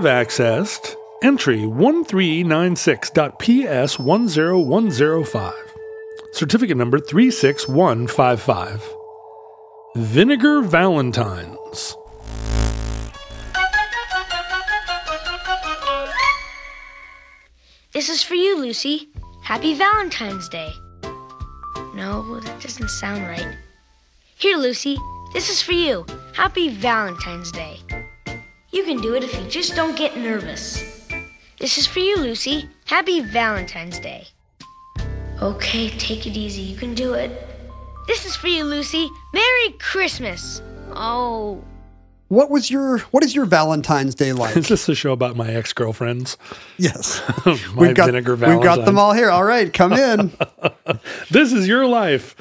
Have accessed entry 1396.ps10105, certificate number 36155. Vinegar Valentines. This is for you, Lucy. Happy Valentine's Day. No, that doesn't sound right. Here, Lucy. This is for you. Happy Valentine's Day. You can do it if you just don't get nervous. This is for you, Lucy. Happy Valentine's Day. Okay, take it easy. You can do it. This is for you, Lucy. Merry Christmas. Oh, What was your what is your Valentine's Day like? Is this a show about my ex girlfriends? yes. My got vinegar we've got them all here. All right, come in. This is your life.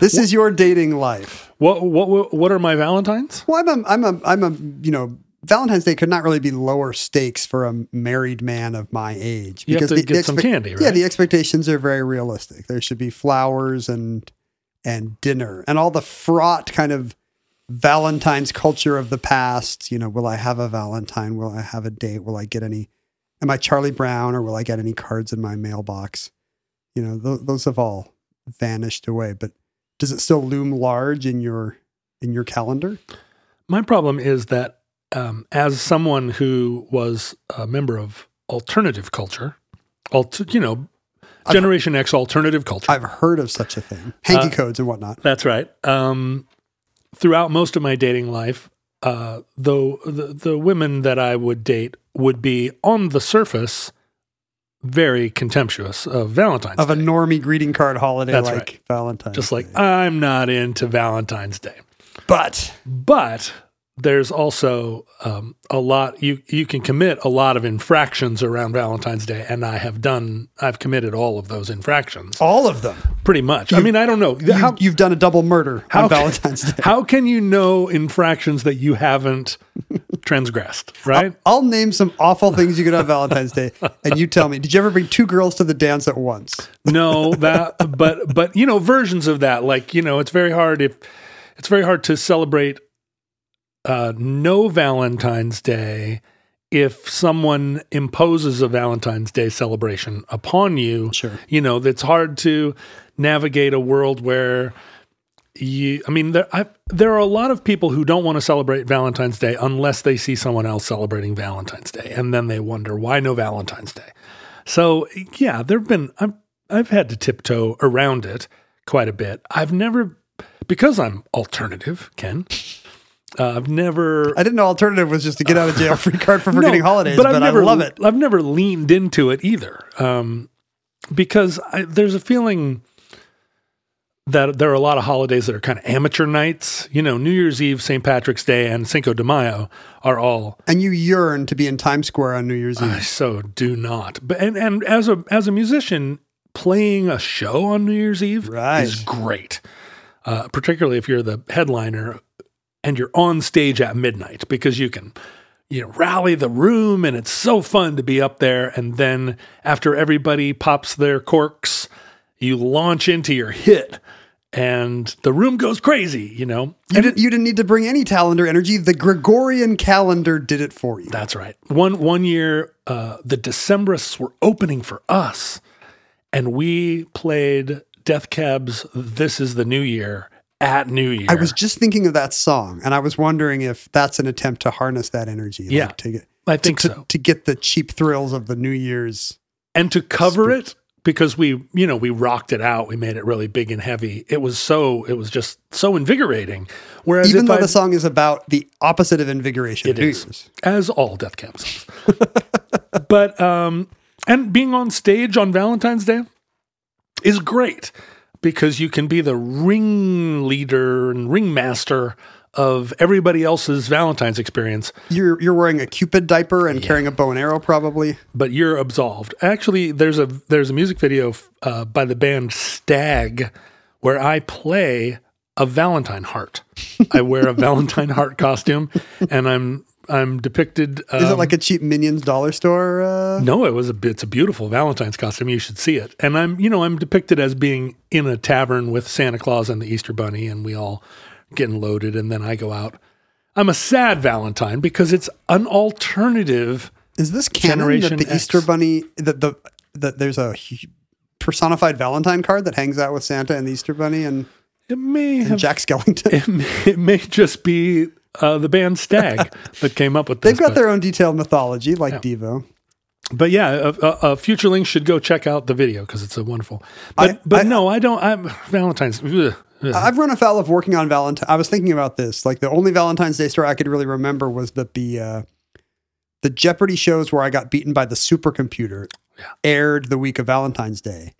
this is your dating life. What what what are my Valentines? Well, I'm a, I'm a, I'm a, you know, Valentine's Day could not really be lower stakes for a married man of my age. You have to get some candy, right? Yeah, the expectations are very realistic. There should be flowers and and dinner and all the fraught kind of Valentine's culture of the past. You know, will I have a Valentine? Will I have a date? Will I get any? Am I Charlie Brown or will I get any cards in my mailbox? You know, th- those have all vanished away. But does it still loom large in your in your calendar? My problem is that um, as someone who was a member of alternative culture, alt, you know, Generation X alternative culture. I've heard of such a thing. Hanky Uh, codes and whatnot. That's right. Um, throughout most of my dating life, uh, though the, the women that I would date would be on the surface very contemptuous of Valentine's Of a Day. normie greeting card holiday That's like right. Valentine's. Just like Day. I'm not into Valentine's Day. but But there's also um, a lot you you can commit a lot of infractions around Valentine's Day, and I have done I've committed all of those infractions all of them. pretty much. I mean, I don't know You, how you've done a double murder how on Valentine's Day. How can you know infractions that you haven't transgressed? Right? I'll name some awful things you could on Valentine's Day, and you tell me. Did you ever bring two girls to the dance at once? no, that but but you know versions of that. Like you know, it's very hard if it's very hard to celebrate uh, no Valentine's Day if someone imposes a Valentine's Day celebration upon you. Sure. you know that's hard to navigate a world where you. I mean, there I, there are a lot of people who don't want to celebrate Valentine's Day unless they see someone else celebrating Valentine's Day, and then they wonder why no Valentine's Day. So yeah, there've been I've I've had to tiptoe around it quite a bit. I've never because I'm alternative, Ken. Uh, I've never I didn't know alternative was just to get out of jail free card for forgetting No, holidays, but, I've never, I love it. I've never leaned into it either, um, because I, there's a feeling that there are a lot of holidays that are kind of amateur nights. You know, New Year's Eve, St. Patrick's Day, and Cinco de Mayo are all And you yearn to be in Times Square on New Year's Eve. I so do not. But and, and as a as a musician, playing a show on New Year's Eve Right. is great. Uh, particularly if you're the headliner and you're on stage at midnight because you can you know rally the room and it's so fun to be up there and then after everybody pops their corks you launch into your hit and the room goes crazy you know You didn't, you didn't need to bring any calendar energy. The Gregorian calendar did it for you. That's right. One one year, uh, the Decemberists were opening for us, and we played Death Cab's "This Is the New Year" at New Year. I was just thinking of that song, and I was wondering if that's an attempt to harness that energy. Yeah. like to get I think to, so. to get the cheap thrills of the New Year's. and to cover it because we you know we rocked it out we made it really big and heavy it was so it was just so invigorating whereas Even though I, the song is about the opposite of invigoration, It is. Year's. as all Death Cab songs but um and being on stage on valentine's day is great because you can be the ringleader and ringmaster of everybody else's valentine's experience You're you're wearing a Cupid diaper and carrying a bow and arrow, probably. but you're absolved. Actually, there's a there's a music video uh, by the band Stag where I play a Valentine heart. I wear a Valentine heart costume, and I'm I'm depicted. Um, Is it like a cheap Minions dollar store? Uh, no, it was a it's a beautiful Valentine's costume. You should see it. And I'm you know I'm depicted as being in a tavern with Santa Claus and the Easter Bunny, and we all getting loaded, and then I go out. I'm a sad Valentine because it's an alternative. is this canon Generation that the X. Easter Bunny that the that there's a personified Valentine card that hangs out with Santa and the Easter Bunny and, It may and have Jack Skellington? it may, it may just be uh, the band Stag that came up with this. They've got but, their own detailed mythology, like Devo. but yeah, a, future link should go check out the video because it's a wonderful. But I- but I- no, I don't. I'm Valentine's. ugh. I've run afoul of working on Valentine. I was thinking about this. Like the only Valentine's Day story I could really remember was that the uh, the Jeopardy shows where I got beaten by the supercomputer aired the week of Valentine's Day,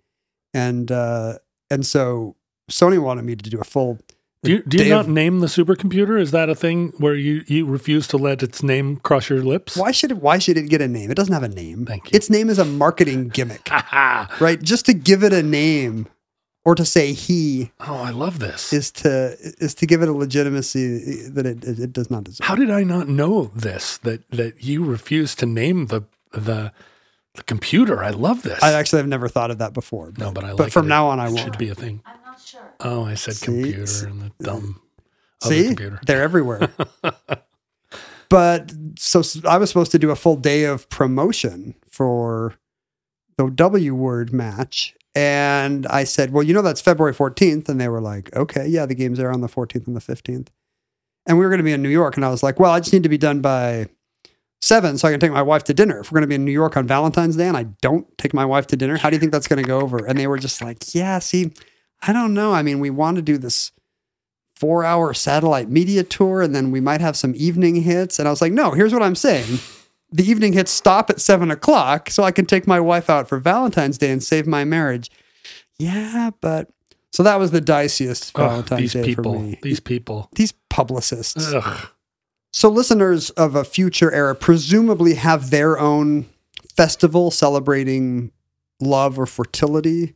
and uh, and so Sony wanted me to do a full. Do you, do you not of- name the supercomputer? Is that a thing where you you refuse to let its name cross your lips? Why should it? Why should it get a name? It doesn't have a name. Thank you. Its name is a marketing gimmick, right? Just to give it a name, or to say he oh, I love this. is to is to give it a legitimacy that it it, it does not deserve. How did I not know this? That that you refuse to name the the the computer. I love this. I actually have never thought of that before. no, but I but from it. now on I It won't. Should be a thing. I'm not sure. Oh, I said See? computer and the dumb other See, computer. they're everywhere. but so I was supposed to do a full day of promotion for the W word match. And I said, well, you know, that's February 14th. And they were like, okay, yeah, the games are on the 14th and the 15th. And we were going to be in New York. And I was like, well, I just need to be done by seven so I can take my wife to dinner. If we're going to be in New York on Valentine's Day and I don't take my wife to dinner, how do you think that's going to go over? And they were just like, yeah, see, I don't know. I mean, we want to do this four hour satellite media tour and then we might have some evening hits. And I was like, no, here's what I'm saying. The evening hits stop at seven o'clock so I can take my wife out for Valentine's Day and save my marriage. Yeah, but so that was the diciest Ugh, Valentine's these Day people. for me. These people. These publicists. Ugh. So listeners of a future era presumably have their own festival celebrating love or fertility,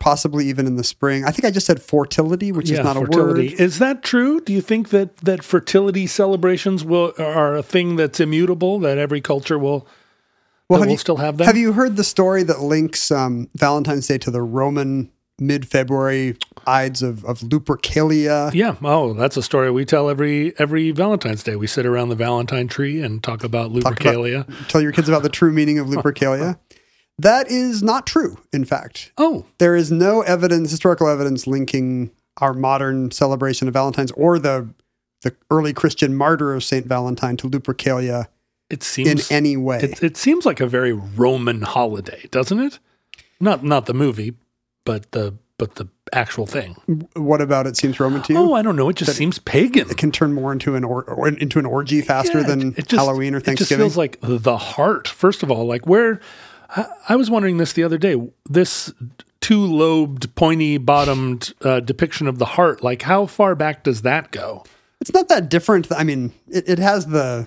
possibly even in the spring. I think I just said fertility, which is not a word. Is that true? Do you think that that fertility celebrations will are a thing that's immutable? That every culture will Well, will you, still have that? have you heard the story that links um, Valentine's Day to the Roman mid-February Ides of, of Lupercalia? yeah. Oh, that's a story we tell every every Valentine's Day. We sit around the Valentine tree and talk about Talk about- Lupercalia. Tell your kids about the true meaning of Lupercalia. That is not true, in fact. oh, there is no evidence, historical evidence, linking our modern celebration of Valentine's or the the early Christian martyr of Saint Valentine to Lupercalia it seems, in any way. it, it seems like a very Roman holiday, doesn't it? Not not the movie, but the but the actual thing. what about it seems Roman to you? Oh, I don't know. It just seems pagan. it can turn more into an or, or into an orgy faster Yeah, than just- Halloween or Thanksgiving. It just feels like the heart. First of all, like where I, I was wondering this the other day. This two-lobed, pointy-bottomed uh, depiction of the heart. Like, how far back does that go? it's not that different. I mean, it, it has the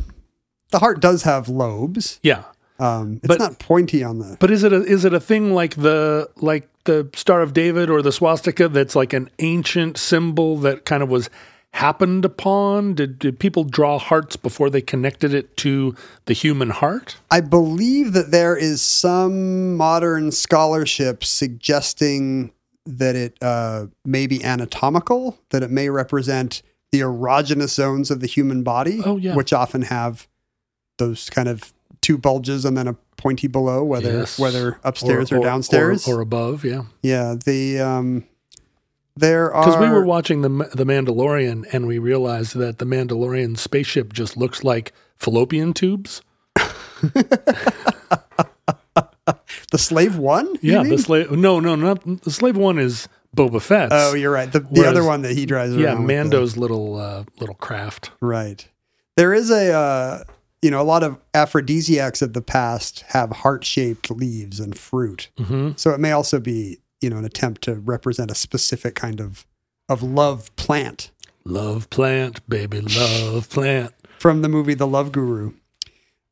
the heart does have lobes. Yeah, Um, it's But- not pointy on the. but is it a is it a thing like the like the Star of David or the swastika that's like an ancient symbol that kind of was happened upon? Did, did people draw hearts before they connected it to the human heart? I believe that there is some modern scholarship suggesting that it uh, may be anatomical, that it may represent the erogenous zones of the human body, Oh, yeah. which often have those kind of two bulges and then a pointy below, whether Yes. whether upstairs or, downstairs. or, or above. Yeah, yeah, the um, there are because we were watching the the Mandalorian and we realized that the Mandalorian spaceship just looks like fallopian tubes. the slave one. Yeah, the slave. No, no, not the slave one is Boba Fett. Oh, you're right. The, the Whereas- other one that he drives around. yeah, with Mando's little uh, little craft. Right. There is a, uh, you know, a lot of aphrodisiacs of the past have heart shaped leaves and fruit. hmm So it may also be, you know, an attempt to represent a specific kind of of love plant Love plant, baby, love plant. from the movie The Love Guru.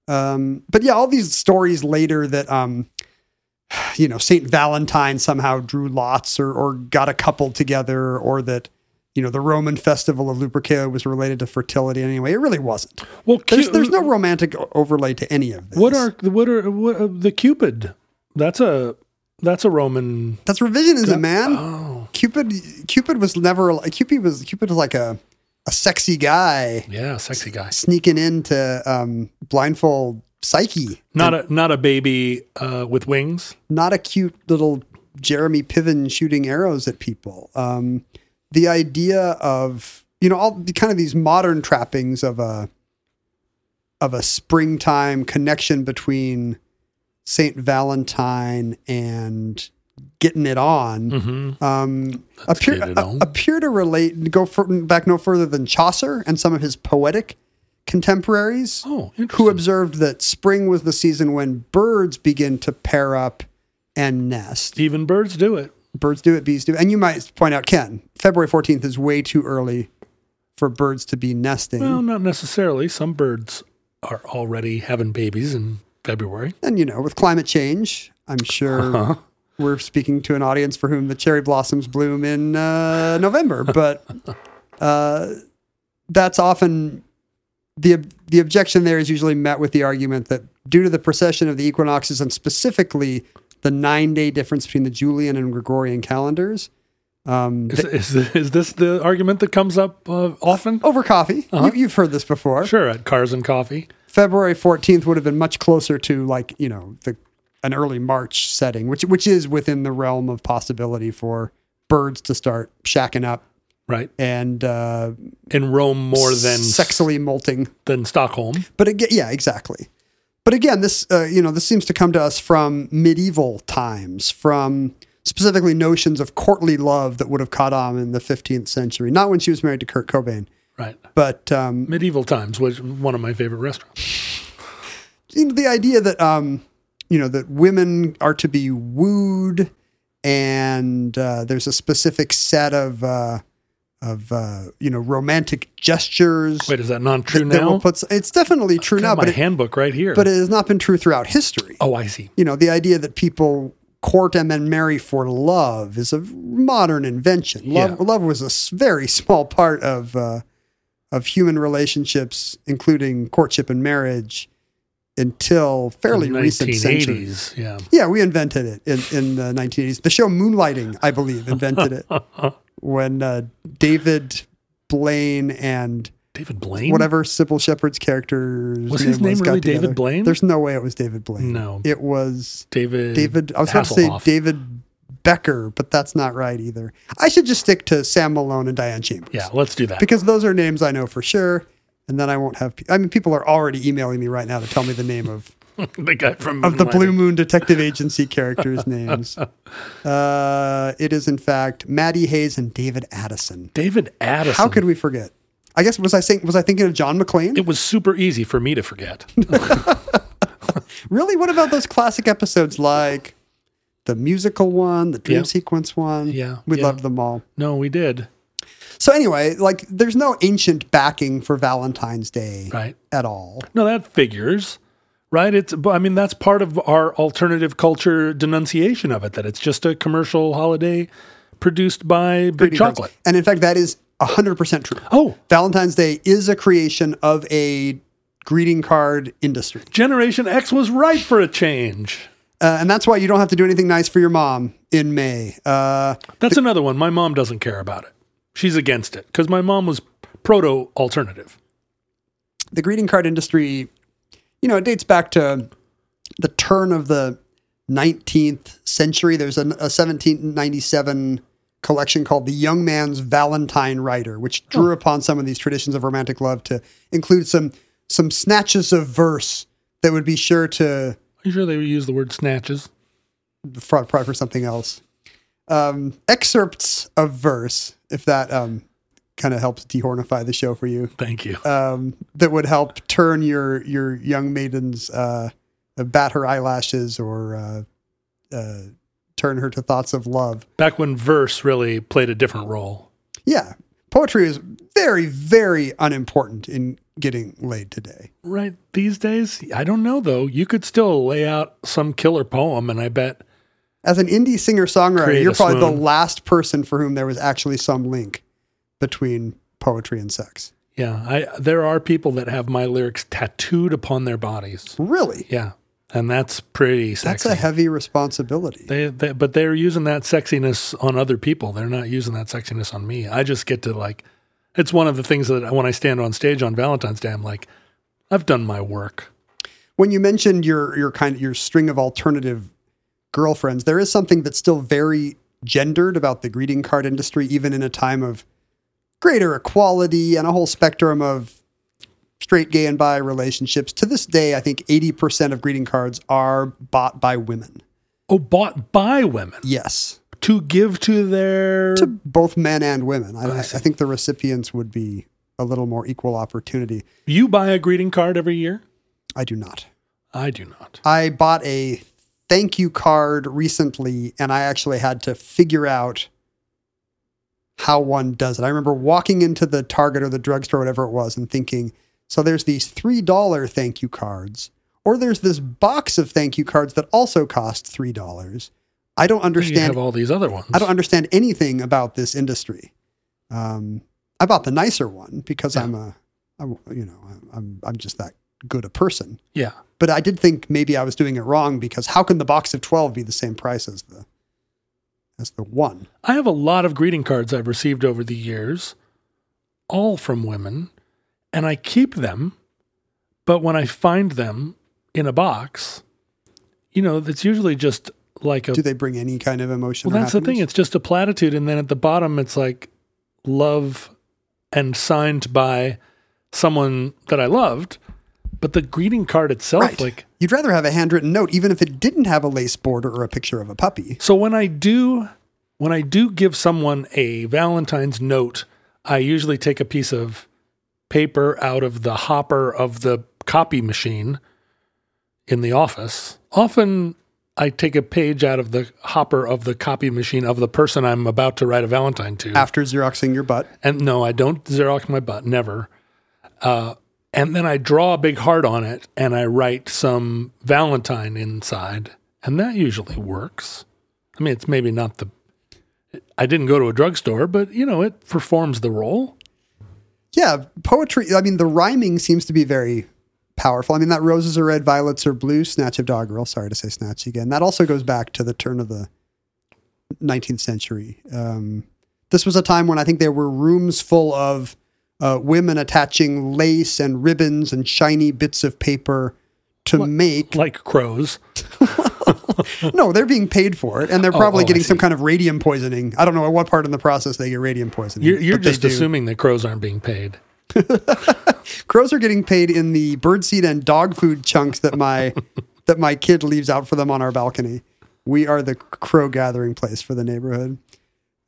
Um, but yeah, all these stories later that, um, you know, Saint Valentine somehow drew lots or, or got a couple together, or that, you know, the Roman festival of Lupercalia was related to fertility anyway. It really wasn't. Well, There's, Cu- there's no romantic overlay to any of this. What are what are what, uh, the Cupid? That's a that's a Roman. that's revisionism, man? Oh, Cupid, Cupid was never like Cupid was Cupid was like a a sexy guy yeah, sexy guy. sneaking into um, blindfold Psyche. Not a not a baby uh, with wings. Not a cute little Jeremy Piven shooting arrows at people. Um, the idea of you know all the kind of these modern trappings of a of a springtime connection between Saint Valentine and getting it on. hmm um, appear, it a- on. appear to relate go for, back no further than Chaucer and some of his poetic contemporaries Oh, who observed that spring was the season when birds begin to pair up and nest. Even birds do it. Birds do it, bees do it. And you might point out, Ken, February 14th is way too early for birds to be nesting. Well, not necessarily. Some birds are already having babies in February. and, you know, with climate change, I'm sure Huh? we're speaking to an audience for whom the cherry blossoms bloom in uh, November, but uh, that's often the the objection. There is usually met with the argument that due to the precession of the equinoxes and specifically the nine day difference between the Julian and Gregorian calendars, um, Is, is, is this the argument that comes up uh, often? over coffee, Uh-huh. you, you've heard this before. Sure, at Cars and Coffee. February 14th would have been much closer to like, you know, the an early March setting, which which is within the realm of possibility for birds to start shacking up Right. and uh, In Rome more than sexually molting. than Stockholm. But again, yeah, exactly. But again, this uh, you know this seems to come to us from medieval times, from specifically notions of courtly love that would have caught on in the 15th century. Not when she was married to Kurt Cobain, Right. but um, Medieval times was one of my favorite restaurants. you know, the idea that um, you know that women are to be wooed, and uh, there's a specific set of uh, of uh, you know romantic gestures. Wait, is that not true that, that now? put, it's definitely true now, but it, handbook right here. but it has not been true throughout history. oh, I see. You know, the idea that people court and then marry for love is a modern invention. Love, Yeah. love was a very small part of uh, of human relationships, including courtship and marriage, until fairly recent centuries. Yeah. Yeah, we invented it in, in the 1980s. The show Moonlighting, I believe, invented it when uh, David Blaine and David Blaine. whatever Cybill Shepherd's character Was his name got really David together. Blaine? There's no way it was David Blaine. No. it was David. David. I was about to say David Becker, but that's not right either. I should just stick to Sam Malone and Diane Chambers. Yeah, let's do that. because those are names I know for sure. And then I won't have. I mean, people are already emailing me right now to tell me the name of the guy from of the Blue Moon Detective Agency characters' names. Uh, it is in fact Maddie Hayes and David Addison. David Addison. How could we forget? I guess was I saying was I thinking of John McClane? It was super easy for me to forget. really? What about those classic episodes like the musical one, the dream Yeah. sequence one? Yeah, we yeah. loved them all. no, we did. So anyway, like there's no ancient backing for Valentine's Day Right. at all. No, that figures. Right? It's I mean that's part of our alternative culture denunciation of it that it's just a commercial holiday produced by Big Greeting cards. Chocolate. And in fact, that is 100% true. Oh, Valentine's Day is a creation of a greeting card industry. Generation X was right for a change. Uh, and that's why you don't have to do anything nice for your mom in May. Uh, That's another one. My mom doesn't care about it. She's against it because my mom was proto alternative. the greeting card industry, you know, it dates back to the turn of the 19th century. There's a, a 1797 collection called The Young Man's Valentine Writer, which drew upon some of these traditions of romantic love to include some some snatches of verse that would be sure to you sure they would use the word snatches? for, probably for something else. Um, excerpts of verse, if that um, kind of helps dehornify the show for you, Thank you. um, that would help turn your your young maidens, uh, uh, bat her eyelashes or uh, uh, turn her to thoughts of love. Back when verse really played a different role. Yeah, poetry is very very unimportant in getting laid today. Right these days, I don't know though. You could still lay out some killer poem, and I bet As an indie singer songwriter, you're probably the last person for whom there was actually some link between poetry and sex. yeah, I there are people that have my lyrics tattooed upon their bodies. Really? Yeah, and that's pretty sexy. That's a heavy responsibility. They, they, but they're using that sexiness on other people. They're not using that sexiness on me. I just get to like, it's one of the things that when I stand on stage on Valentine's Day, I'm like, I've done my work. when you mentioned your your kind of your string of alternative girlfriends, there is something that's still very gendered about the greeting card industry, even in a time of greater equality and a whole spectrum of straight, gay, and bi relationships. To this day, I think eighty percent of greeting cards are bought by women. Oh, bought by women Yes, to give to their. to both men and women. I, I think the recipients would be a little more equal opportunity. you buy a greeting card every year? I do not. I do not. I bought a thank you card recently and I actually had to figure out how one does it. I remember walking into the Target or the drugstore, whatever it was, and thinking, so there's these $3 thank you cards, or there's this box of thank you cards that also cost $3. I don't understand. You have all these other ones. I don't understand anything about this industry. Um, I bought the nicer one because Yeah. I'm a, I'm, you know, I'm I'm just that good a person. Yeah. But I did think maybe I was doing it wrong because how can the box of twelve be the same price as the as the one? I have a lot of greeting cards I've received over the years, all from women, and I keep them. But when I find them in a box, you know, that's usually just like a Do they bring any kind of emotion? Well, that's the thing. It's just a platitude, and then at the bottom, it's like love and signed by someone that I loved. But the greeting card itself, right. like, You'd rather have a handwritten note, even if it didn't have a lace border or a picture of a puppy. so when I do, when I do give someone a Valentine's note, I usually take a piece of paper out of the hopper of the copy machine in the office. Often I take a page out of the hopper of the copy machine of the person I'm about to write a Valentine to. After xeroxing your butt, And no, I don't Xerox my butt, never. Uh, and then I draw a big heart on it and I write some Valentine inside. And that usually works. I mean, it's maybe not the. I didn't go to a drugstore, but you know, it performs the role. Yeah, poetry. I mean, the rhyming seems to be very powerful. I mean, that roses are red, violets are blue, snatch of doggerel. Sorry to say snatch again. That also goes back to the turn of the 19th century. Um, this was a time when I think there were rooms full of uh, women attaching lace and ribbons and shiny bits of paper to make. Like crows. No, they're being paid for it, and they're Oh, probably oh, I getting some kind of radium poisoning. I don't know at what part in the process they get radium poisoning. You're, you're just assuming that crows aren't being paid. crows are getting paid in the birdseed and dog food chunks that my that my kid leaves out for them on our balcony. We are the crow gathering place for the neighborhood.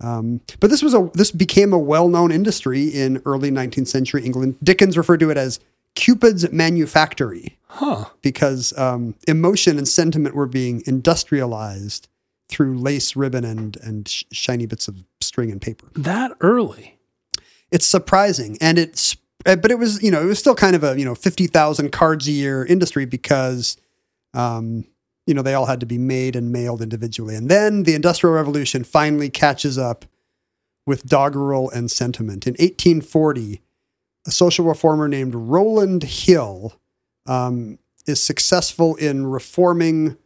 Um, but this was a this became a well known industry in early 19th century England. Dickens referred to it as Cupid's manufactory Huh. because um, emotion and sentiment were being industrialized through lace, ribbon, and and sh- shiny bits of string and paper That early. It's surprising and it's uh, but it was you know it was still kind of a you know 50,000 cards a year industry because um you know they all had to be made and mailed individually and then the industrial revolution finally catches up with doggerel and sentiment in 1840 a social reformer named Rowland Hill um, is successful in reforming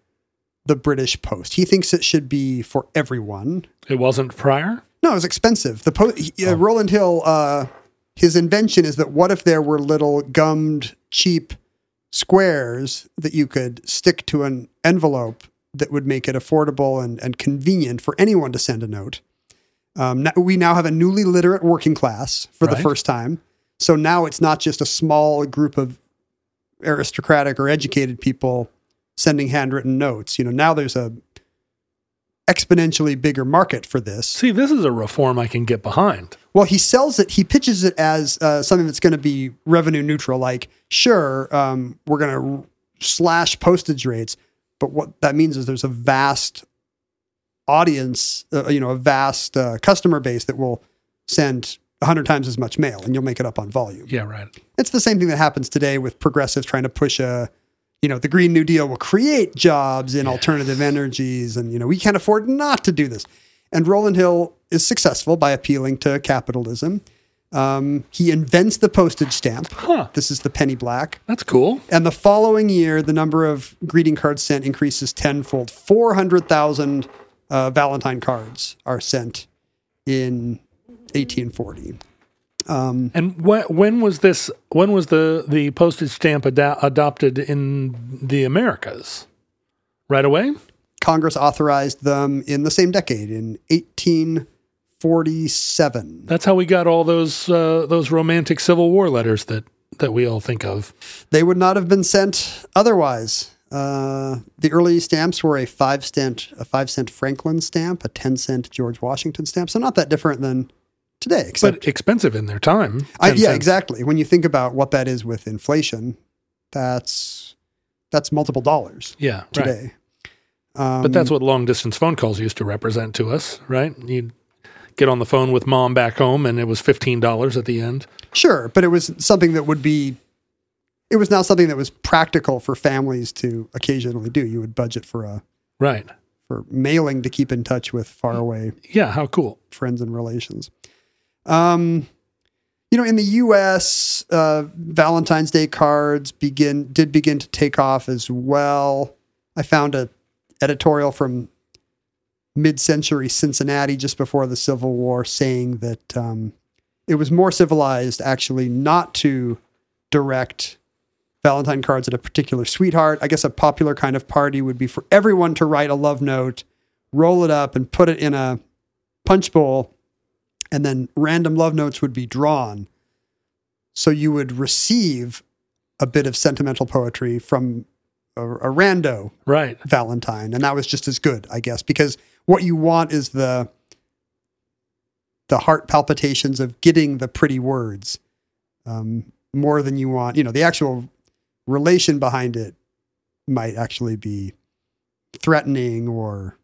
the British Post. He thinks it should be for everyone. It wasn't prior? No, it was expensive. The po- he- uh, Rowland Hill, uh, his invention is that what if there were little gummed, cheap squares that you could stick to an envelope that would make it affordable and, and convenient for anyone to send a note. Um, now, we now have a newly literate working class for the first time. So now it's not just a small group of aristocratic or educated people sending handwritten notes. You know, now there's a exponentially bigger market for this. See, this is a reform I can get behind. Well, he sells it. He pitches it as uh, something that's going to be revenue neutral. Like, sure, um, we're going to slash postage rates, but what that means is there's a vast audience, uh, you know, a vast uh, customer base that will send a hundred times as much mail, and you'll make it up on volume. Yeah, right. It's the same thing that happens today with progressives trying to push a, you know, the Green New Deal will create jobs in alternative energies, and you know we can't afford not to do this. And Rowland Hill is successful by appealing to capitalism. Um, he invents the postage stamp. Huh. This is the penny black. That's cool. And the following year, the number of greeting cards sent increases tenfold. Four hundred thousand uh, Valentine cards are sent in 1840. And when when was this? When was the the postage stamp ada- adopted in the Americas? Right away. Congress authorized them in the same decade, in 1847. That's how we got all those uh, those romantic Civil War letters that that we all think of. They would not have been sent otherwise. Uh, the early stamps were a five cent, a five cent Franklin stamp, a ten cent George Washington stamp. So not that different than today, except But expensive in their time. I, yeah, cents. exactly. When you think about what that is with inflation, that's that's multiple dollars Yeah, right. today. Um, But that's what long distance phone calls used to represent to us, right? You'd get on the phone with mom back home, and it was fifteen dollars at the end. Sure, but it was something that would be. It was now something that was practical for families to occasionally do. You would budget for a Right. for mailing to keep in touch with faraway Yeah. How cool. friends and relations. Um, you know, in the U.S., uh, Valentine's Day cards begin did begin to take off as well. I found a editorial from mid-century Cincinnati just before the Civil War saying that um, it was more civilized actually not to direct Valentine cards at a particular sweetheart. I guess a popular kind of party would be for everyone to write a love note, roll it up, and put it in a punch bowl, and then random love notes would be drawn. So you would receive a bit of sentimental poetry from a, a rando Right. Valentine, and that was just as good, I guess, because what you want is the the heart palpitations of getting the pretty words um, more than you want. You know, the actual relation behind it might actually be threatening or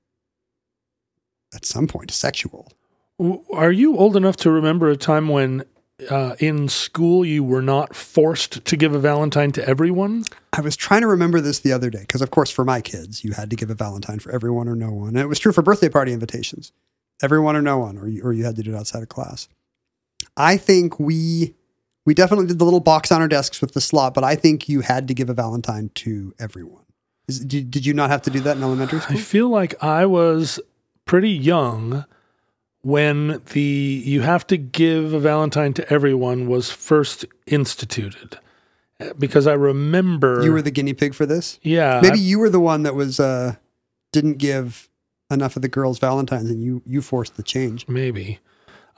at some point sexual. Are you old enough to remember a time when uh, in school you were not forced to give a Valentine to everyone? I was trying to remember this the other day because, of course, for my kids, you had to give a Valentine for everyone or no one. And it was true for birthday party invitations everyone or no one, or you, or you had to do it outside of class. I think we we definitely did the little box on our desks with the slot, but I think you had to give a Valentine to everyone. Is, did, did you not have to do that in elementary school? I feel like I was pretty young when the you have to give a Valentine to everyone was first instituted. Because I remember You were the guinea pig for this. yeah Maybe I- you were the one that was uh, didn't give enough of the girls Valentines, and you you forced the change. maybe.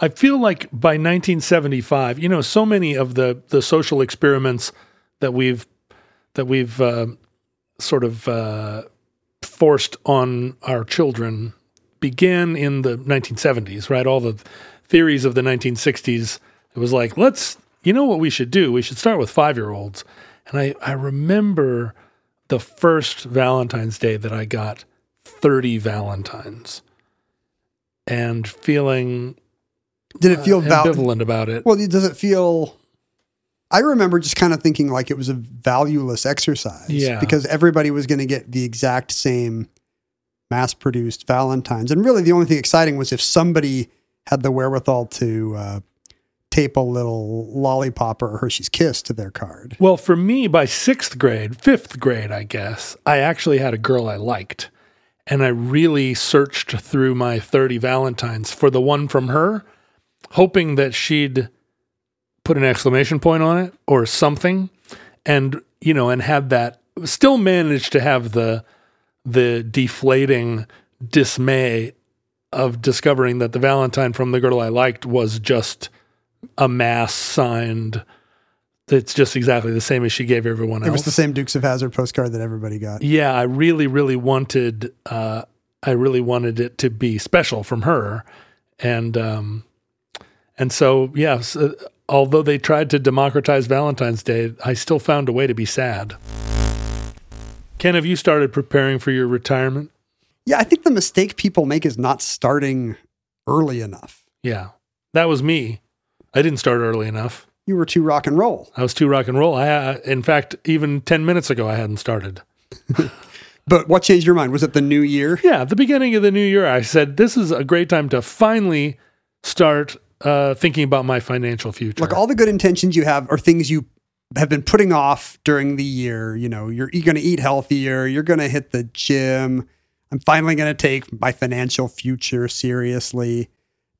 I feel like by 1975, you know, so many of the the social experiments that we've that we've uh, sort of uh, forced on our children began in the 1970s, right? All the theories of the 1960s. It was like, let's, you know, what we should do? We should start with five year olds. And I, I remember the first Valentine's Day that I got 30 Valentines and feeling Did it feel uh, val- ambivalent about it. Well, does it feel? I remember just kind of thinking like it was a valueless exercise. Yeah. Because everybody was going to get the exact same mass produced Valentines. And really, the only thing exciting was if somebody had the wherewithal to uh, tape a little lollipop or Hershey's Kiss to their card. Well, for me, by sixth grade, fifth grade, I guess, I actually had a girl I liked. And I really searched through my 30 Valentines for the one from her, hoping that she'd put an exclamation point on it or something. And you know, and had that still managed to have the the deflating dismay of discovering that the Valentine from the girl I liked was just a mass signed. It's just exactly the same as she gave everyone else. It was the same Dukes of Hazzard postcard that everybody got. Yeah, I really, really wanted. Uh, I really wanted it to be special from her, and um, and so yes. Although they tried to democratize Valentine's Day, I still found a way to be sad. Ken, have you started preparing for your retirement? Yeah, I think the mistake people make is not starting early enough. Yeah, that was me. I didn't start early enough. You were too rock and roll. I was too rock and roll. I, uh, in fact, even ten minutes ago, I hadn't started. But what changed your mind? Was it the new year? Yeah, at the beginning of the new year, I said this is a great time to finally start uh, thinking about my financial future. Like all the good intentions you have are things you have been putting off during the year. You know, you're, you're going to eat healthier. You're going to hit the gym. I'm finally going to take my financial future seriously.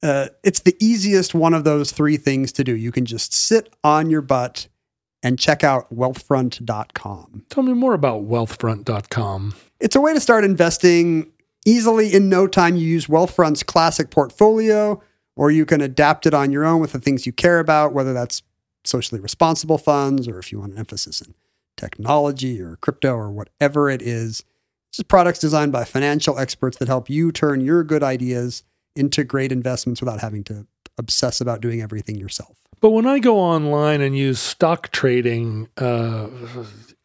Uh, it's the easiest one of those three things to do. You can just sit on your butt and check out wealthfront.com. Tell me more about wealthfront.com. It's a way to start investing easily in no time. You use Wealthfront's classic portfolio, or you can adapt it on your own with the things you care about, whether that's socially responsible funds or if you want an emphasis in technology or crypto or whatever it is. It's just products designed by financial experts that help you turn your good ideas into great investments without having to obsess about doing everything yourself. But when I go online and use stock trading uh,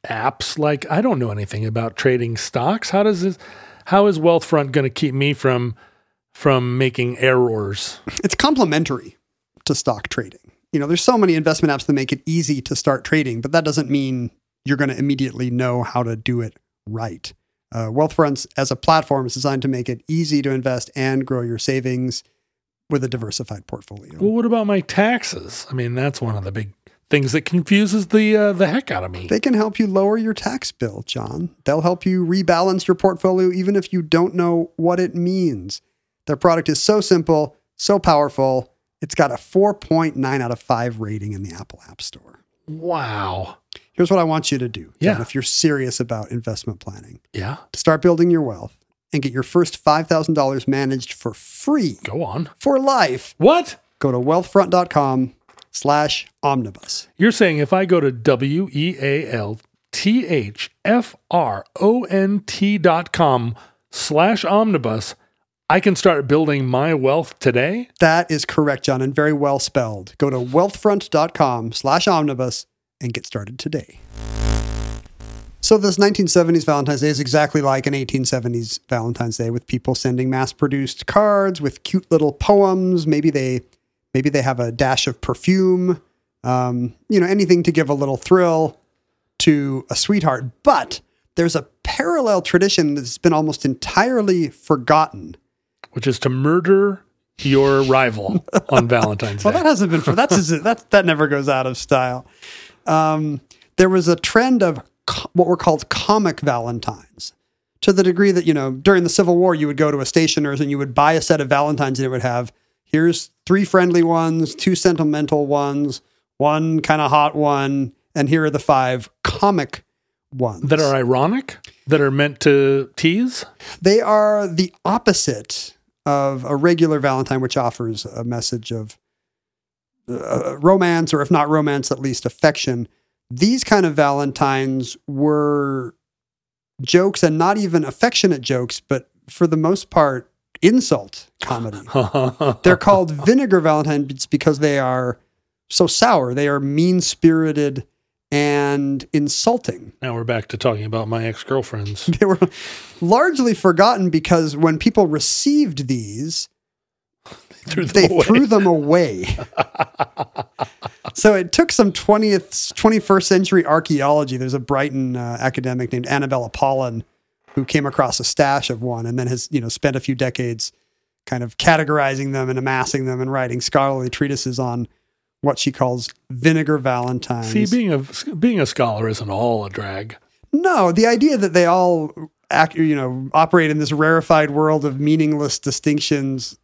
apps, like I don't know anything about trading stocks. How does this? How is Wealthfront going to keep me from from making errors? It's complementary to stock trading. You know, there's so many investment apps that make it easy to start trading, but that doesn't mean you're going to immediately know how to do it right. Uh, Wealthfronts as a platform is designed to make it easy to invest and grow your savings with a diversified portfolio. Well, what about my taxes? I mean, that's one of the big things that confuses the uh, the heck out of me. They can help you lower your tax bill, John. They'll help you rebalance your portfolio even if you don't know what it means. Their product is so simple, so powerful. It's got a 4.9 out of 5 rating in the Apple App Store. Wow. Here's what I want you to do, John, Yeah. if you're serious about investment planning. Yeah. To start building your wealth and get your first $5,000 managed for free Go on. for life, What? go to wealthfront.com slash omnibus. You're saying if I go to W E A L T H F R O N T dot com slash omnibus, I can start building my wealth today? That is correct, John, and very well spelled. Go to wealthfront.com slash omnibus and get started today. So this 1970s Valentine's Day is exactly like an 1870s Valentine's Day with people sending mass-produced cards with cute little poems. Maybe they maybe they have a dash of perfume. Um, you know, anything to give a little thrill to a sweetheart. But there's a parallel tradition that's been almost entirely forgotten Which is to murder your rival on Valentine's Well, Day. Well, that hasn't been for that's that that never goes out of style. Um, there was a trend of co- what were called comic Valentines, to the degree that you know during the Civil War you would go to a stationer's and you would buy a set of Valentines and it would have here's three friendly ones, two sentimental ones, one kind of hot one, and here are the five comic ones that are ironic, that are meant to tease. they are the opposite of a regular Valentine, which offers a message of uh, romance, or if not romance, at least affection. These kind of Valentines were jokes and not even affectionate jokes, but for the most part, insult comedy. They're called vinegar Valentines because they are so sour. They are mean spirited and insulting. now we're back to talking about my ex girlfriends. they were largely forgotten because when people received these, Threw they away. threw them away. so it took some 20th, 21st century archaeology. There's a Brighton uh, academic named Annebella Pollen who came across a stash of one and then has, you know, spent a few decades kind of categorizing them and amassing them and writing scholarly treatises on what she calls vinegar valentines. See, being a being a scholar isn't all a drag. No, the idea that they all act, you know, operate in this rarefied world of meaningless distinctions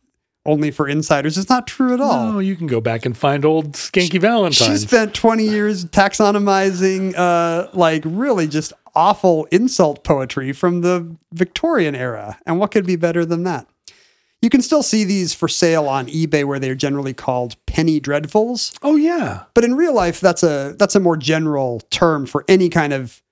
only for insiders. is not true at all. Oh, you can go back and find old Skanky Valentines. She spent 20 years taxonomizing, uh, like really just awful insult poetry from the Victorian era. And what could be better than that? You can still see these for sale on eBay where they're generally called penny dreadfuls. oh yeah, But in real life, that's a that's a more general term for any kind of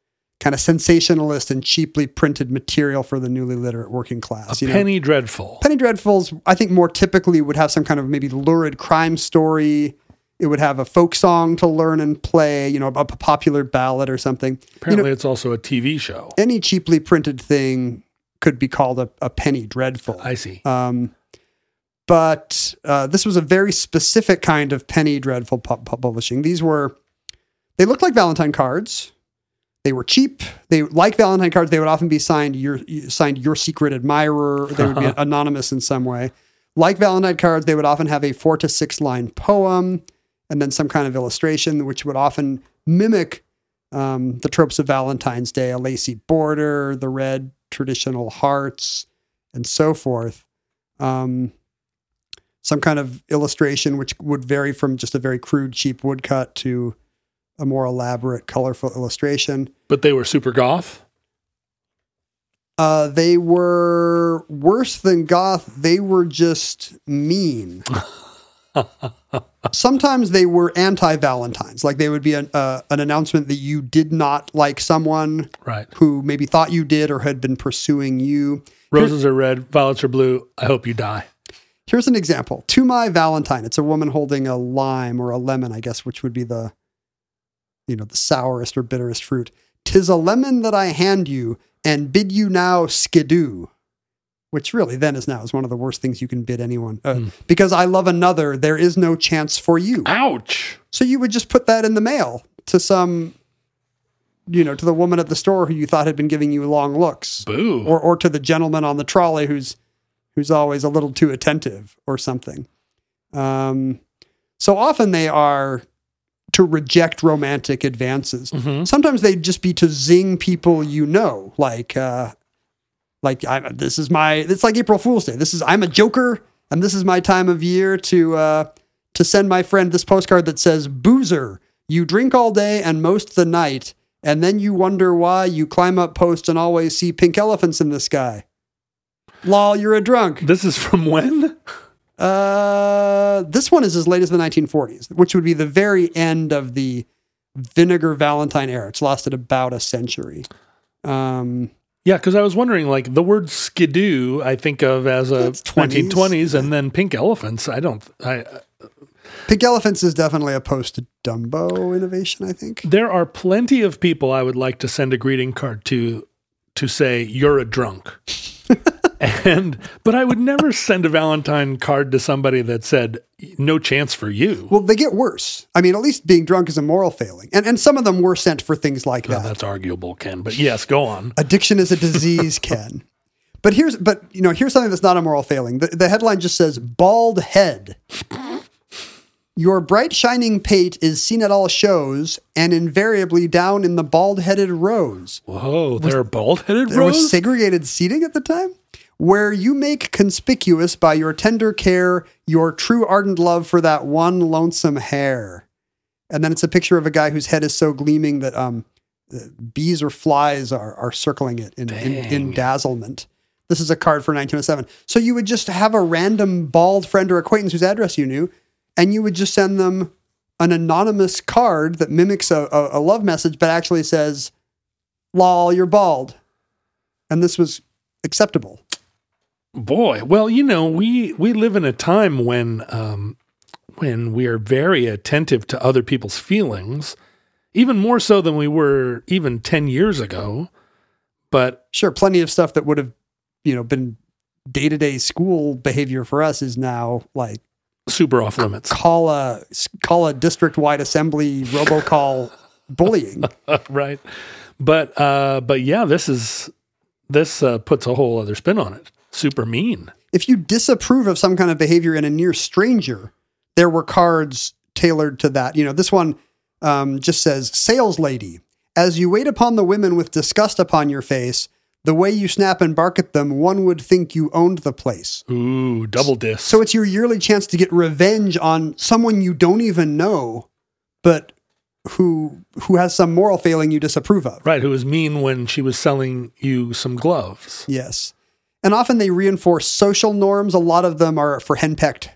kind of sensationalist and cheaply printed material for the newly literate working class. you know? Penny Dreadful. Penny Dreadfuls, I think more typically would have some kind of maybe lurid crime story. It would have a folk song to learn and play, you know, a, a popular ballad or something. Apparently, it's also a TV show. Any cheaply printed thing could be called a, a penny dreadful. I see. Um, but uh, this was a very specific kind of penny dreadful pu- pu- publishing. These were, they looked like Valentine cards. They were cheap. They like Valentine cards. They would often be signed your signed your secret admirer. They would be anonymous in some way. Like Valentine cards, they would often have a four to six line poem and then some kind of illustration, which would often mimic um, the tropes of Valentine's Day, a lacy border, the red traditional hearts, and so forth. Um, some kind of illustration, which would vary from just a very crude, cheap woodcut to a more elaborate, colorful illustration. But they were super goth. Uh, they were worse than goth. They were just mean. Sometimes they were anti Valentines. Like they would be an, uh, an announcement that you did not like someone Right. who maybe thought you did or had been pursuing you. Roses are red, violets are blue. I hope you die. Here's an example. To my Valentine, it's a woman holding a lime or a lemon, I guess, which would be the, you know, the sourest or bitterest fruit. Tis a lemon that I hand you and bid you now skidoo, which really then is now is one of the worst things you can bid anyone. Uh, Because I love another, there is no chance for you. Ouch. So you would just put that in the mail to some, you know, to the woman at the store who you thought had been giving you long looks Boo. or or to the gentleman on the trolley who's who's always a little too attentive or something. Um, so often they are to reject romantic advances. Sometimes they'd just be to zing people you know, like uh, like I, this is my it's like April Fool's Day. This is I'm a joker, and this is my time of year to uh, to send my friend this postcard that says boozer. You drink all day and most the night, and then you wonder why you climb up posts and always see pink elephants in the sky. Lol, you're a drunk. this is from when? Uh, this one is as late as the 1940s, which would be the very end of the vinegar Valentine era. It's lasted about a century. Um, Yeah, because I was wondering, like the word skidoo, I think of as a That's 20s. 1920s, and then pink elephants. I don't. I uh, pink elephants is definitely a post Dumbo innovation, I think. there are plenty of people I would like to send a greeting card to to say you're a drunk. and but I would never send a Valentine card to somebody that said no chance for you. Well, they get worse. I mean, at least being drunk is a moral failing. And, and some of them were sent for things like Well, that. that's arguable, Ken. But yes, go on. Addiction is a disease, Ken. But here's but you know, here's something that's not a moral failing. The, the headline just says bald head. Your bright shining pate is seen at all shows and invariably down in the bald-headed rows. Whoa, there are bald-headed There was segregated seating at the time where you make conspicuous by your tender care your true ardent love for that one lonesome hair. And then it's a picture of a guy whose head is so gleaming that um, bees or flies are, are circling it in, in, in dazzlement. This is a card for 1907. So you would just have a random bald friend or acquaintance whose address you knew, and you would just send them an anonymous card that mimics a, a, a love message, but actually says, lol, you're bald. And this was acceptable. Boy, well, you know, we we live in a time when um, when we are very attentive to other people's feelings, even more so than we were even ten years ago. But Sure, plenty of stuff that would have, you know, been day to day school behavior for us is now like super off limits, call a call a district wide assembly robocall bullying. right? But uh, but yeah, this is this uh, puts a whole other spin on it. Super mean. If you disapprove of some kind of behavior in a near stranger, there were cards tailored to that. You know, this one um, just says, "Sales lady, as you wait upon the women with disgust upon your face." The way you snap and bark at them, one would think you owned the place. Ooh, double disc. So it's your yearly chance to get revenge on someone you don't even know, but who who has some moral failing you disapprove of. right, who was mean when she was selling you some gloves. Yes. And often they reinforce social norms. A lot of them are for henpecked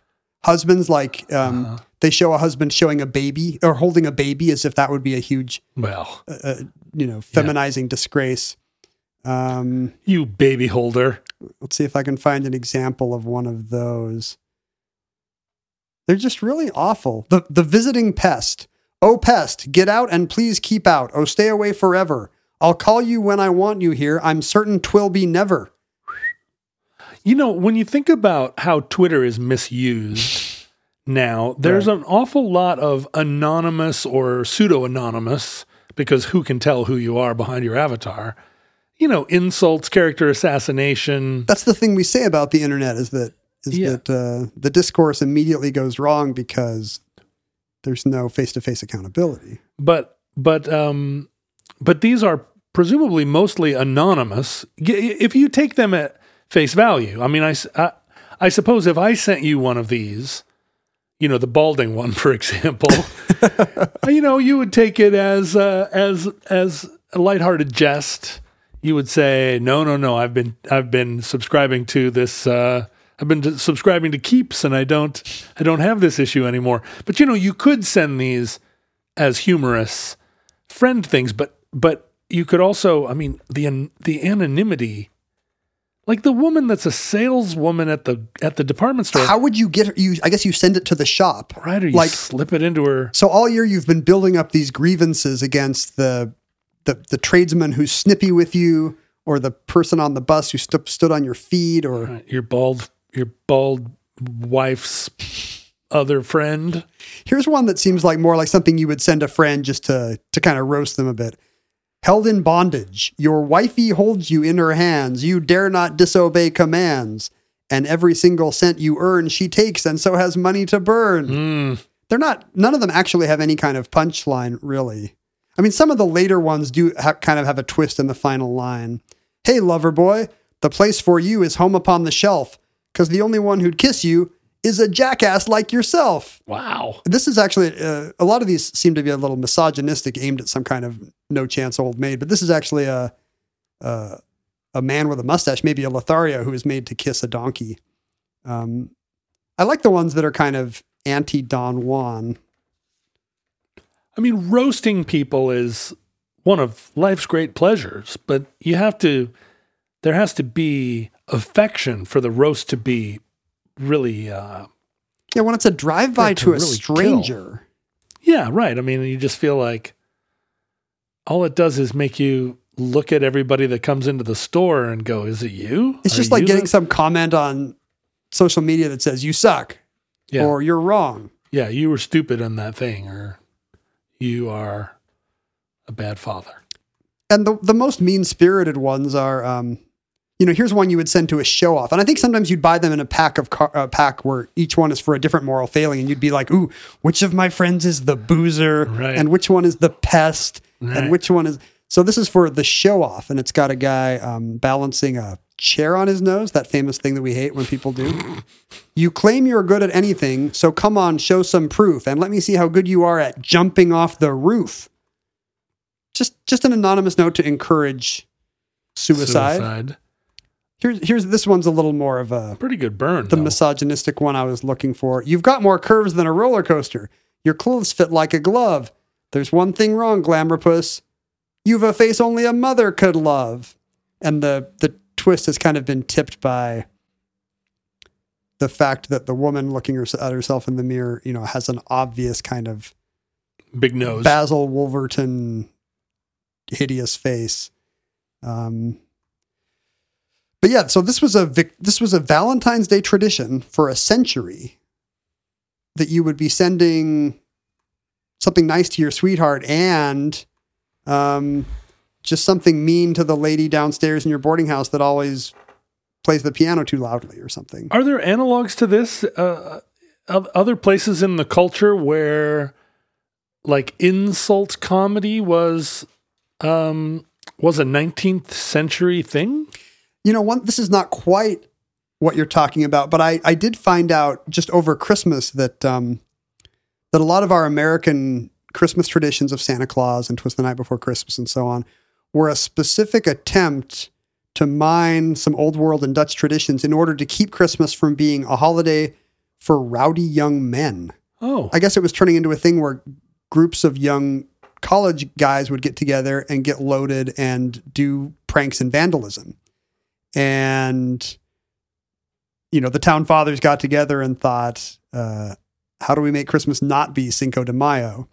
husbands. Like um, they show a husband showing a baby or holding a baby as if that would be a huge, Well, uh, you know, feminizing disgrace. Um, you baby holder. let's see if I can find an example of one of those. They're just really awful. The the visiting pest. Oh pest, get out and please keep out. Oh stay away forever. I'll call you when I want you here. I'm certain twill be never. You know, when you think about how Twitter is misused now, there's Right. an awful lot of anonymous or pseudo anonymous, because who can tell who you are behind your avatar? You know, insults, character assassination. That's the thing we say about the internet is that is Yeah. that uh, the discourse immediately goes wrong because there's no face to face accountability. but but um but these are presumably mostly anonymous if you take them at face value i mean I I suppose if i sent you one of these you know the balding one for example you know you would take it as uh, as as a lighthearted jest you would say no no no i've been i've been subscribing to this uh I've been subscribing to Keeps and I don't I don't have this issue anymore. But you know, you could send these as humorous friend things, but but you could also, I mean, the the anonymity, like the woman that's a saleswoman at the at the department store, How would you get you? I guess you send it to the shop, right? Or you Like slip it into her. so. All year you've been building up these grievances against the the, the tradesman who's snippy with you, or the person on the bus who stu- stood on your feet, or your bald your bald wife's other friend. Here's one that seems like more like something you would send a friend just to to kind of roast them a bit. Held in bondage, your wifey holds you in her hands. You dare not disobey commands, and every single cent you earn, she takes, and so has money to burn. Mm, They're not. None of them actually have any kind of punchline, really. I mean, some of the later ones do ha- kind of have a twist in the final line. Hey, lover boy, the place for you is home upon the shelf, because the only one who'd kiss you is a jackass like yourself wow. this is actually uh, a lot of these seem to be a little misogynistic, aimed at some kind of no chance old maid. But this is actually a a, a man with a mustache, maybe a Lothario, who is made to kiss a donkey. Um, I like the ones that are kind of anti Don Juan. I mean, roasting people is one of life's great pleasures, but you have to, there has to be affection for the roast to be really, uh, Yeah, when it's a drive by to to a really stranger. yeah, right. I mean, you just feel like all it does is make you look at everybody that comes into the store and go, is it you? It's Are just like getting the-" some comment on social media that says you suck yeah, or you're wrong. yeah, you were stupid on that thing, or you are a bad father. and the the most mean spirited ones are um you know here's one you would send to a show off and i think sometimes you'd buy them in a pack of car, uh, pack where each one is for a different moral failing and you'd be like ooh which of my friends is the boozer Right. and which one is the pest Right. and which one is so this is for the show off and it's got a guy um, balancing a chair on his nose that famous thing that we hate when people do you claim you're good at anything so come on show some proof and let me see how good you are at jumping off the roof just just an anonymous note to encourage suicide. Here's here's this one's a little more of a Pretty good burn. the though. misogynistic one I was looking for. You've got more curves than a roller coaster. Your clothes fit like a glove. There's one thing wrong, Glamourpuss. You've a face only a mother could love. And the the twist has kind of been tipped by the fact that the woman looking her- at herself in the mirror, you know, has an obvious kind of Big nose. Basil Wolverton hideous face. Um, but yeah, so this was a vic- this was a Valentine's Day tradition for a century that you would be sending something nice to your sweetheart and um, just something mean to the lady downstairs in your boarding house that always plays the piano too loudly or something. Are there analogs to this? Uh, of other places in the culture where like insult comedy was um, was a 19th century thing. You know, one this is not quite what you're talking about, but I I did find out just over Christmas that um that a lot of our American Christmas traditions of Santa Claus and Twas the Night Before Christmas and so on were a specific attempt to mine some old world and Dutch traditions in order to keep Christmas from being a holiday for rowdy young men. Oh, I guess it was turning into a thing where groups of young college guys would get together and get loaded and do pranks and vandalism. And, you know, the town fathers got together and thought, uh, how do we make Christmas not be Cinco de Mayo?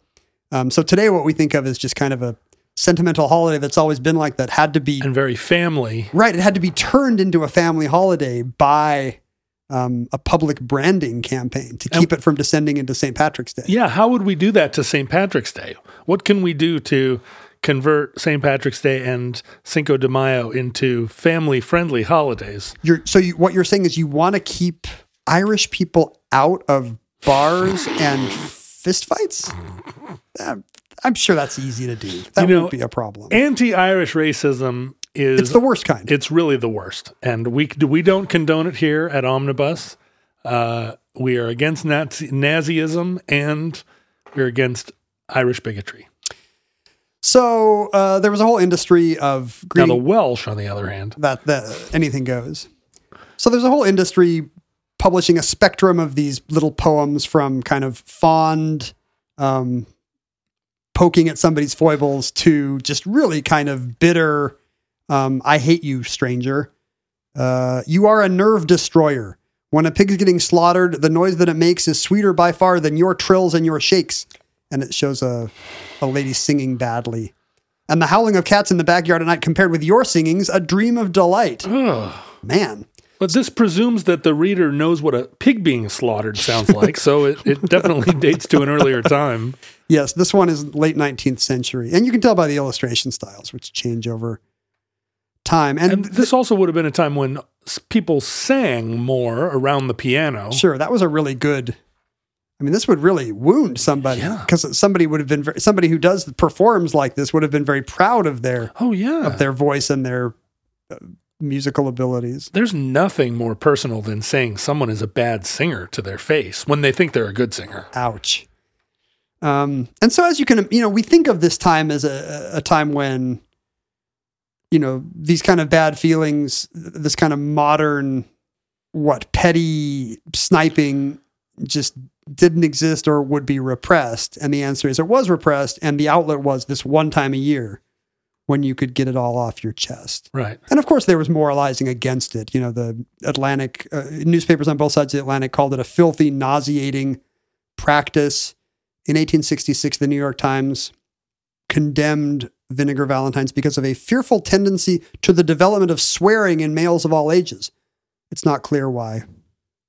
Um, so today, what we think of is just kind of a sentimental holiday that's always been like that, had to be and very family. Right. It had to be turned into a family holiday by um, a public branding campaign to keep it from descending into St. Patrick's Day. Yeah, how would we do that to St. Patrick's Day? What can we do to convert St. Patrick's Day and Cinco de Mayo into family friendly holidays? You're, so you, what you're saying is you want to keep Irish people out of bars and fistfights? Uh, I'm sure that's easy to do. That You know, won't be a problem. Anti Irish racism is It's the worst kind. It's really the worst, and we we don't condone it here at Omnibus. Uh, we are against Nazi, Nazism, and we're against Irish bigotry. So uh, there was a whole industry of Now, the Welsh, on the other hand, that that anything goes. So there's a whole industry publishing a spectrum of these little poems from kind of fond um, poking at somebody's foibles to just really kind of bitter um, I hate you, stranger. Uh, you are a nerve destroyer. When a pig's getting slaughtered, the noise that it makes is sweeter by far than your trills and your shakes. And it shows a, a lady singing badly. And the howling of cats in the backyard at night compared with your singings, a dream of delight. Man. But this presumes that the reader knows what a pig being slaughtered sounds like, so it, it definitely dates to an earlier time. Yes, this one is late 19th century. And you can tell by the illustration styles, which change over time. And, And this also would have been a time when people sang more around the piano. sure, that was a really good. I mean, this would really wound somebody Yeah. because somebody would have been very, somebody who does performs like this would have been very proud of their Oh yeah, of their voice and their uh, musical abilities. There's nothing more personal than saying someone is a bad singer to their face when they think they're a good singer. Ouch. Um, and so, as you can, you know, we think of this time as a, a time when, you know, these kind of bad feelings, this kind of modern, what, petty sniping just didn't exist or would be repressed. And the answer is it was repressed. And the outlet was this one time a year when you could get it all off your chest. Right. And of course, there was moralizing against it. You know, the Atlantic uh, newspapers on both sides of the Atlantic called it a filthy, nauseating practice. In 1866, the New York Times condemned Vinegar Valentines because of a fearful tendency to the development of swearing in males of all ages. It's not clear why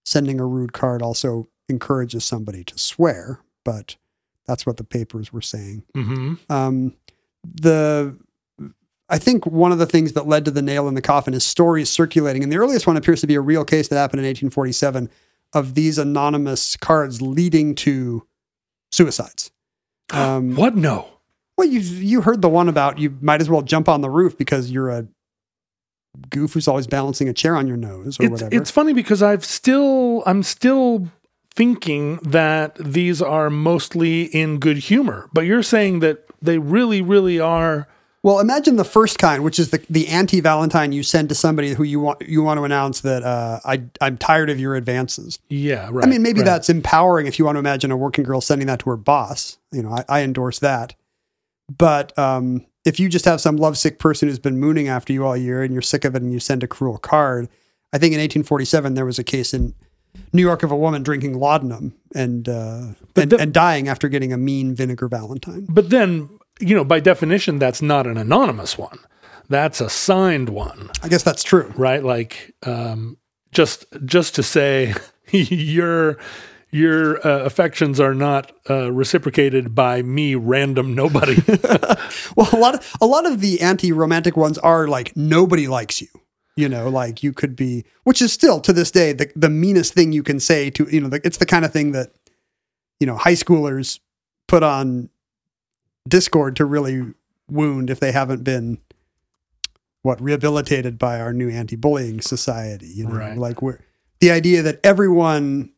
sending a rude card also encourages somebody to swear, but that's what the papers were saying hmm um, the I think one of the things that led to the nail in the coffin is stories circulating, and the earliest one appears to be a real case that happened in 1847 of these anonymous cards leading to suicides. Um, What? No. well, you you heard the one about you might as well jump on the roof because you're a goof who's always balancing a chair on your nose or It's whatever. it's funny because I've still I'm still thinking that these are mostly in good humor, but you're saying that they really really are. Well, imagine the first kind, which is the, the anti Valentine you send to somebody who you want you want to announce that uh, I I'm tired of your advances. Yeah. Right. I mean, maybe right. that's empowering if you want to imagine a working girl sending that to her boss. You know, I, I endorse that. But um, if you just have some lovesick person who's been mooning after you all year and you're sick of it and you send a cruel card, I think in 1847 there was a case in New York of a woman drinking laudanum and uh, and, the- and dying after getting a mean vinegar Valentine. But then you know, by definition, that's not an anonymous one. That's a signed one. I guess that's true. right? Like um, just just to say your your uh, affections are not uh, reciprocated by me, random nobody. Well, a lot of a lot of the anti-romantic ones are like nobody likes you. You know, like you could be, which is still to this day the the meanest thing you can say to you know. The, it's the kind of thing that you know high schoolers put on Discord to really wound if they haven't been what rehabilitated by our new anti-bullying society. You know, Right. like we're the idea that everyone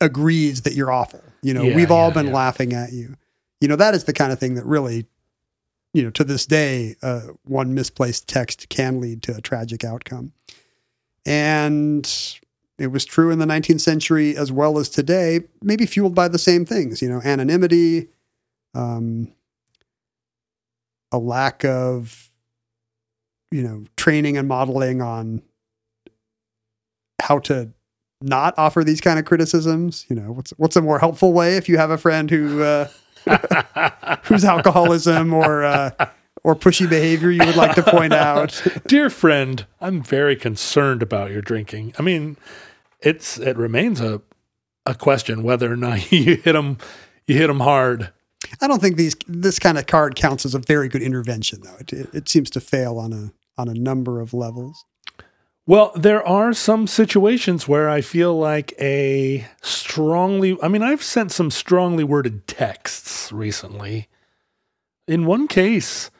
agrees that you're awful. You know, Yeah, we've all yeah, been yeah. laughing at you. You know, that is the kind of thing that really, you know, to this day, uh, one misplaced text can lead to a tragic outcome. And it was true in the 19th century as well as today, maybe fueled by the same things, you know, anonymity, um, a lack of, you know, training and modeling on how to not offer these kind of criticisms. You know, what's what's a more helpful way if you have a friend who uh, whose alcoholism or uh, or pushy behavior you would like to point out. Dear friend, I'm very concerned about your drinking. I mean, it's it remains a a question whether or not you hit them you hit them hard. I don't think these this kind of card counts as a very good intervention, though. It, it, it seems to fail on a on a number of levels. Well, there are some situations where I feel like a strongly, I mean, I've sent some strongly worded texts recently. In one case,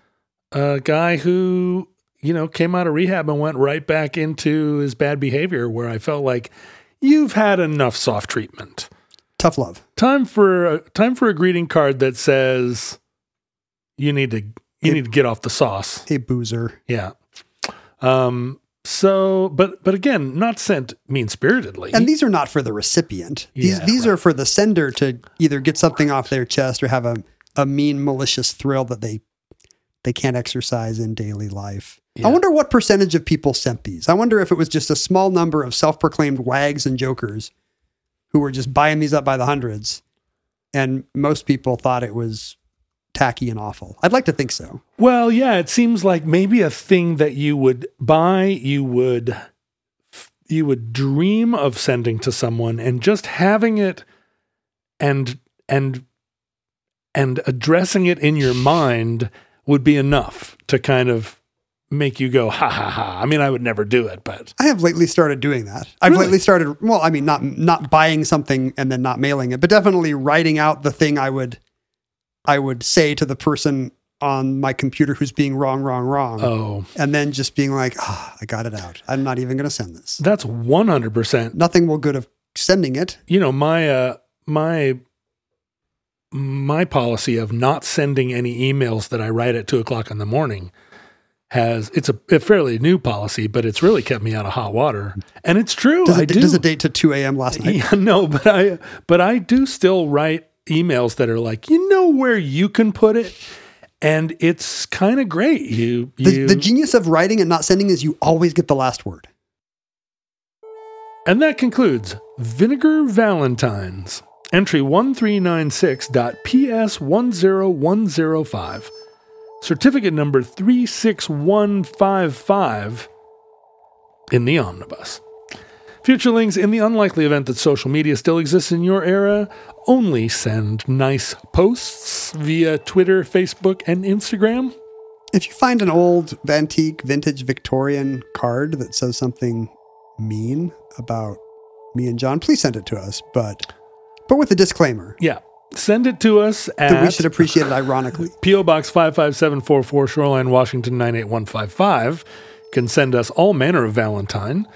a guy who, you know, came out of rehab and went right back into his bad behavior where I felt like you've had enough soft treatment. Tough love. Time for time for a greeting card that says you need to you need to get off the sauce. Hey, boozer. Yeah. Um. So, but but again, not sent mean spiritedly. And these are not for the recipient. These Yeah, these are for the sender to either get something off their chest or have a, a mean malicious thrill that they they can't exercise in daily life. Yeah. I wonder what percentage of people sent these. I wonder if it was just a small number of self-proclaimed wags and jokers who were just buying these up by the hundreds and most people thought it was tacky and awful. I'd like to think so. well, yeah, it seems like maybe a thing that you would buy, you would you would dream of sending to someone, and just having it and and and addressing it in your mind would be enough to kind of make you go ha ha ha. I mean, I would never do it, but I have lately started doing that. I've Really? lately started. Well, I mean, not not buying something and then not mailing it, but definitely writing out the thing I would, I would say to the person on my computer who's being wrong, wrong, wrong, oh, and then just being like, ah, I got it out. I'm not even going to send this. that's one hundred percent Nothing will good of sending it. you know my uh my my policy of not sending any emails that I write at two o'clock in the morning has it's a, a fairly new policy, but it's really kept me out of hot water. And it's true. Does I it, do. does it date to 2 a.m. last night? yeah, no, but I but I do still write emails that are like, you know where you can put it, and it's kind of great. You The, the genius of writing and not sending is you always get the last word. And that concludes Vinegar Valentines, entry 1396.PS10105, certificate number 36155 in the omnibus. Futurelings, in the unlikely event that social media still exists in your era, only send nice posts via Twitter, Facebook, and Instagram. If you find an old antique vintage Victorian card that says something mean about me and John, please send it to us, but but with a disclaimer Yeah. Send it to us at we should appreciate it ironically. P.O. Box 55744, Shoreline, Washington 98155. Can send us all manner of Valentine,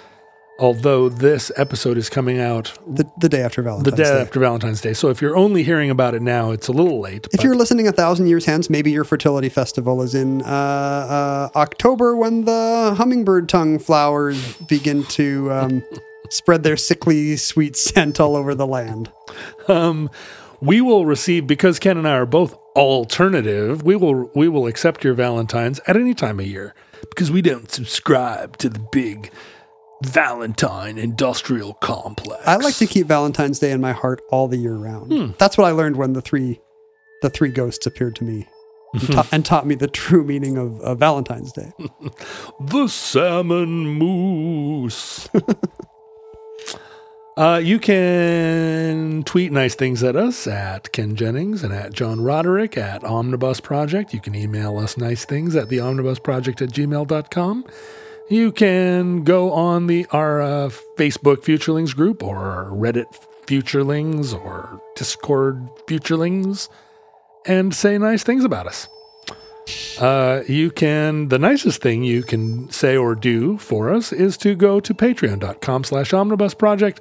although this episode is coming out The, the day after the Valentine's day Day. after Valentine's Day. So if you're only hearing about it now, it's a little late. If but- you're listening a thousand years hence, maybe your fertility festival is in uh, uh, October when the hummingbird tongue flowers begin to um, spread their sickly sweet scent all over the land. um, we will receive because Ken and I are both alternative. We will we will accept your Valentines at any time of year because we don't subscribe to the big Valentine industrial complex. I like to keep Valentine's Day in my heart all the year round. Hmm. That's what I learned when the three the three ghosts appeared to me and, ta- and taught me the true meaning of, of Valentine's Day. the salmon moose. uh, you can tweet nice things at us at Ken Jennings and at John Roderick at Omnibus Project. You can email us nice things at the omnibusproject at gmail.com. You can go on the our uh, Facebook Futurelings group or Reddit Futurelings or Discord Futurelings and say nice things about us. Uh, you can, the nicest thing you can say or do for us is to go to patreon.com slash omnibus project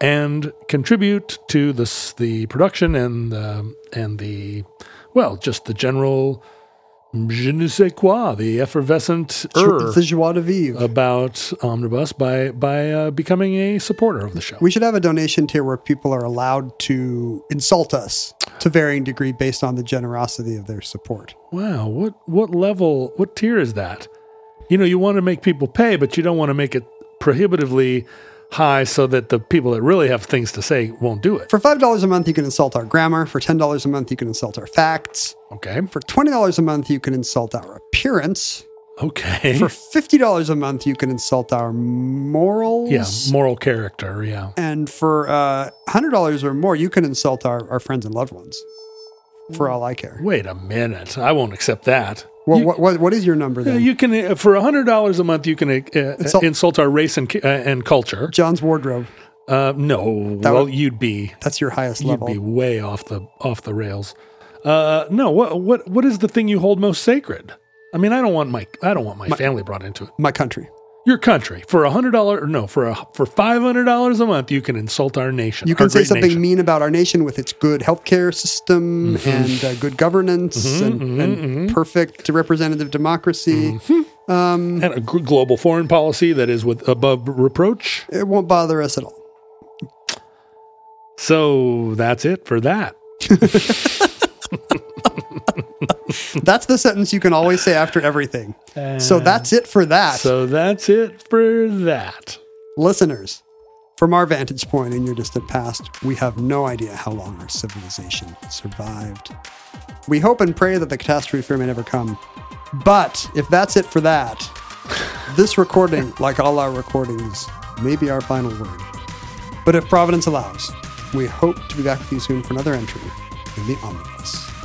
and contribute to this, the production and, the and the, well, just the general je ne sais quoi, the effervescent er the joie de vivre. about Omnibus by, by uh, becoming a supporter of the show. we should have a donation tier where people are allowed to insult us to varying degree based on the generosity of their support. Wow, what what level, what tier is that? You know, you want to make people pay, but you don't want to make it prohibitively high so that the people that really have things to say won't do it. For $5 a month, you can insult our grammar. For $10 a month, you can insult our facts. Okay. For $20 a month, you can insult our appearance. Okay. For $50 a month, you can insult our morals. yeah, moral character, yeah. And for uh, $100 or more, you can insult our, our friends and loved ones. For all I care. Wait a minute. I won't accept that. Well, You- what, what, what is your number then? you can uh, for hundred dollars a month. You can uh, Insult- insult our race and, uh, and culture. John's wardrobe. Uh, no, That well, would- you'd be That's your highest level. you'd be way off the off the rails. Uh, no, what what what is the thing you hold most sacred? I mean, I don't want my I don't want my, family brought into it. My country. Your country for a hundred dollar or no for a for five hundred dollars a month you can insult our nation. You can say something nation. mean about our nation with its good healthcare system Mm-hmm. and uh, good governance mm-hmm, and, mm-hmm, and mm-hmm. perfect representative democracy. Um, and a g- global foreign policy that is with above reproach. It won't bother us at all. So that's it for that. That's the sentence you can always say after everything. so uh, that's it for that. So that's it for that. Listeners, from our vantage point in your distant past, we have no idea how long our civilization survived. We hope and pray that the catastrophe fear may never come. But if that's it for that, this recording, like all our recordings, may be our final word. But if Providence allows, we hope to be back with you soon for another entry in the Omnibus.